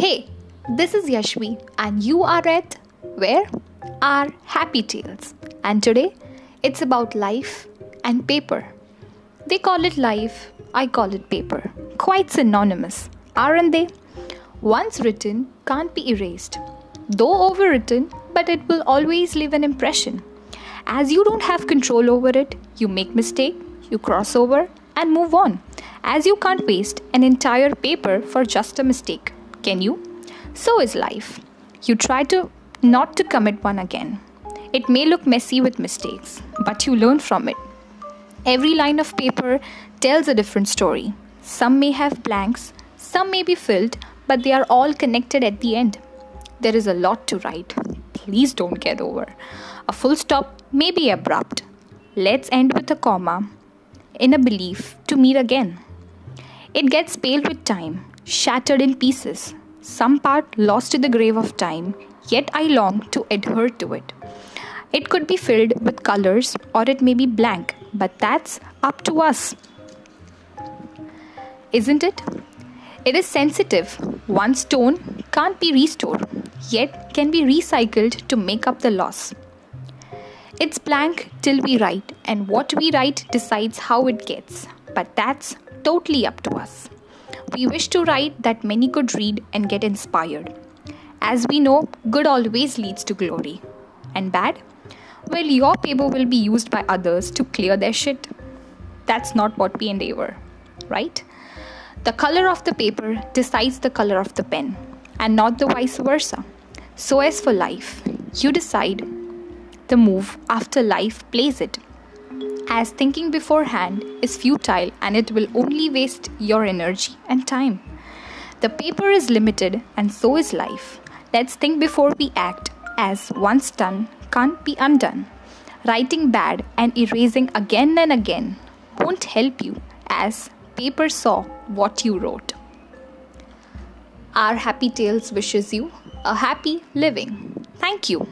Hey, this is Yashvi, and you are at where? Our Happy Tales. And today it's about life and paper. They call it life, I call it paper. Quite synonymous, aren't they? Once written can't be erased, though overwritten, but it will always leave an impression. As you don't have control over it, you make mistake, you cross over and move on. As you can't waste an entire paper for just a mistake, can you? So is life. You try to not to commit one again. It may look messy with mistakes, but you learn from it. Every line of paper tells a different story. Some may have blanks, some may be filled, but they are all connected at the end. There is a lot to write. Please don't get over. A full stop may be abrupt. Let's end with a comma in a belief to meet again. It gets pale with time, shattered in pieces, some part lost to the grave of time, yet I long to adhere to it. It could be filled with colors or it may be blank, but that's up to us. Isn't it? It is sensitive. One stone can't be restored, yet can be recycled to make up the loss. It's blank till we write, and what we write decides how it gets, but that's totally up to us. We wish to write that many could read and get inspired. As we know, good always leads to glory. And bad? Well, your paper will be used by others to clear their shit. That's not what we endeavor, right? The color of the paper decides the color of the pen, and not the vice versa. So, as for life, you decide the move after life plays it as thinking beforehand is futile and it will only waste your energy and time. The paper is limited and so is life. Let's think before we act, as once done can't be undone. Writing bad and erasing again and again won't help you, as paper saw what you wrote. Our Happy Tales wishes you a happy living. Thank you.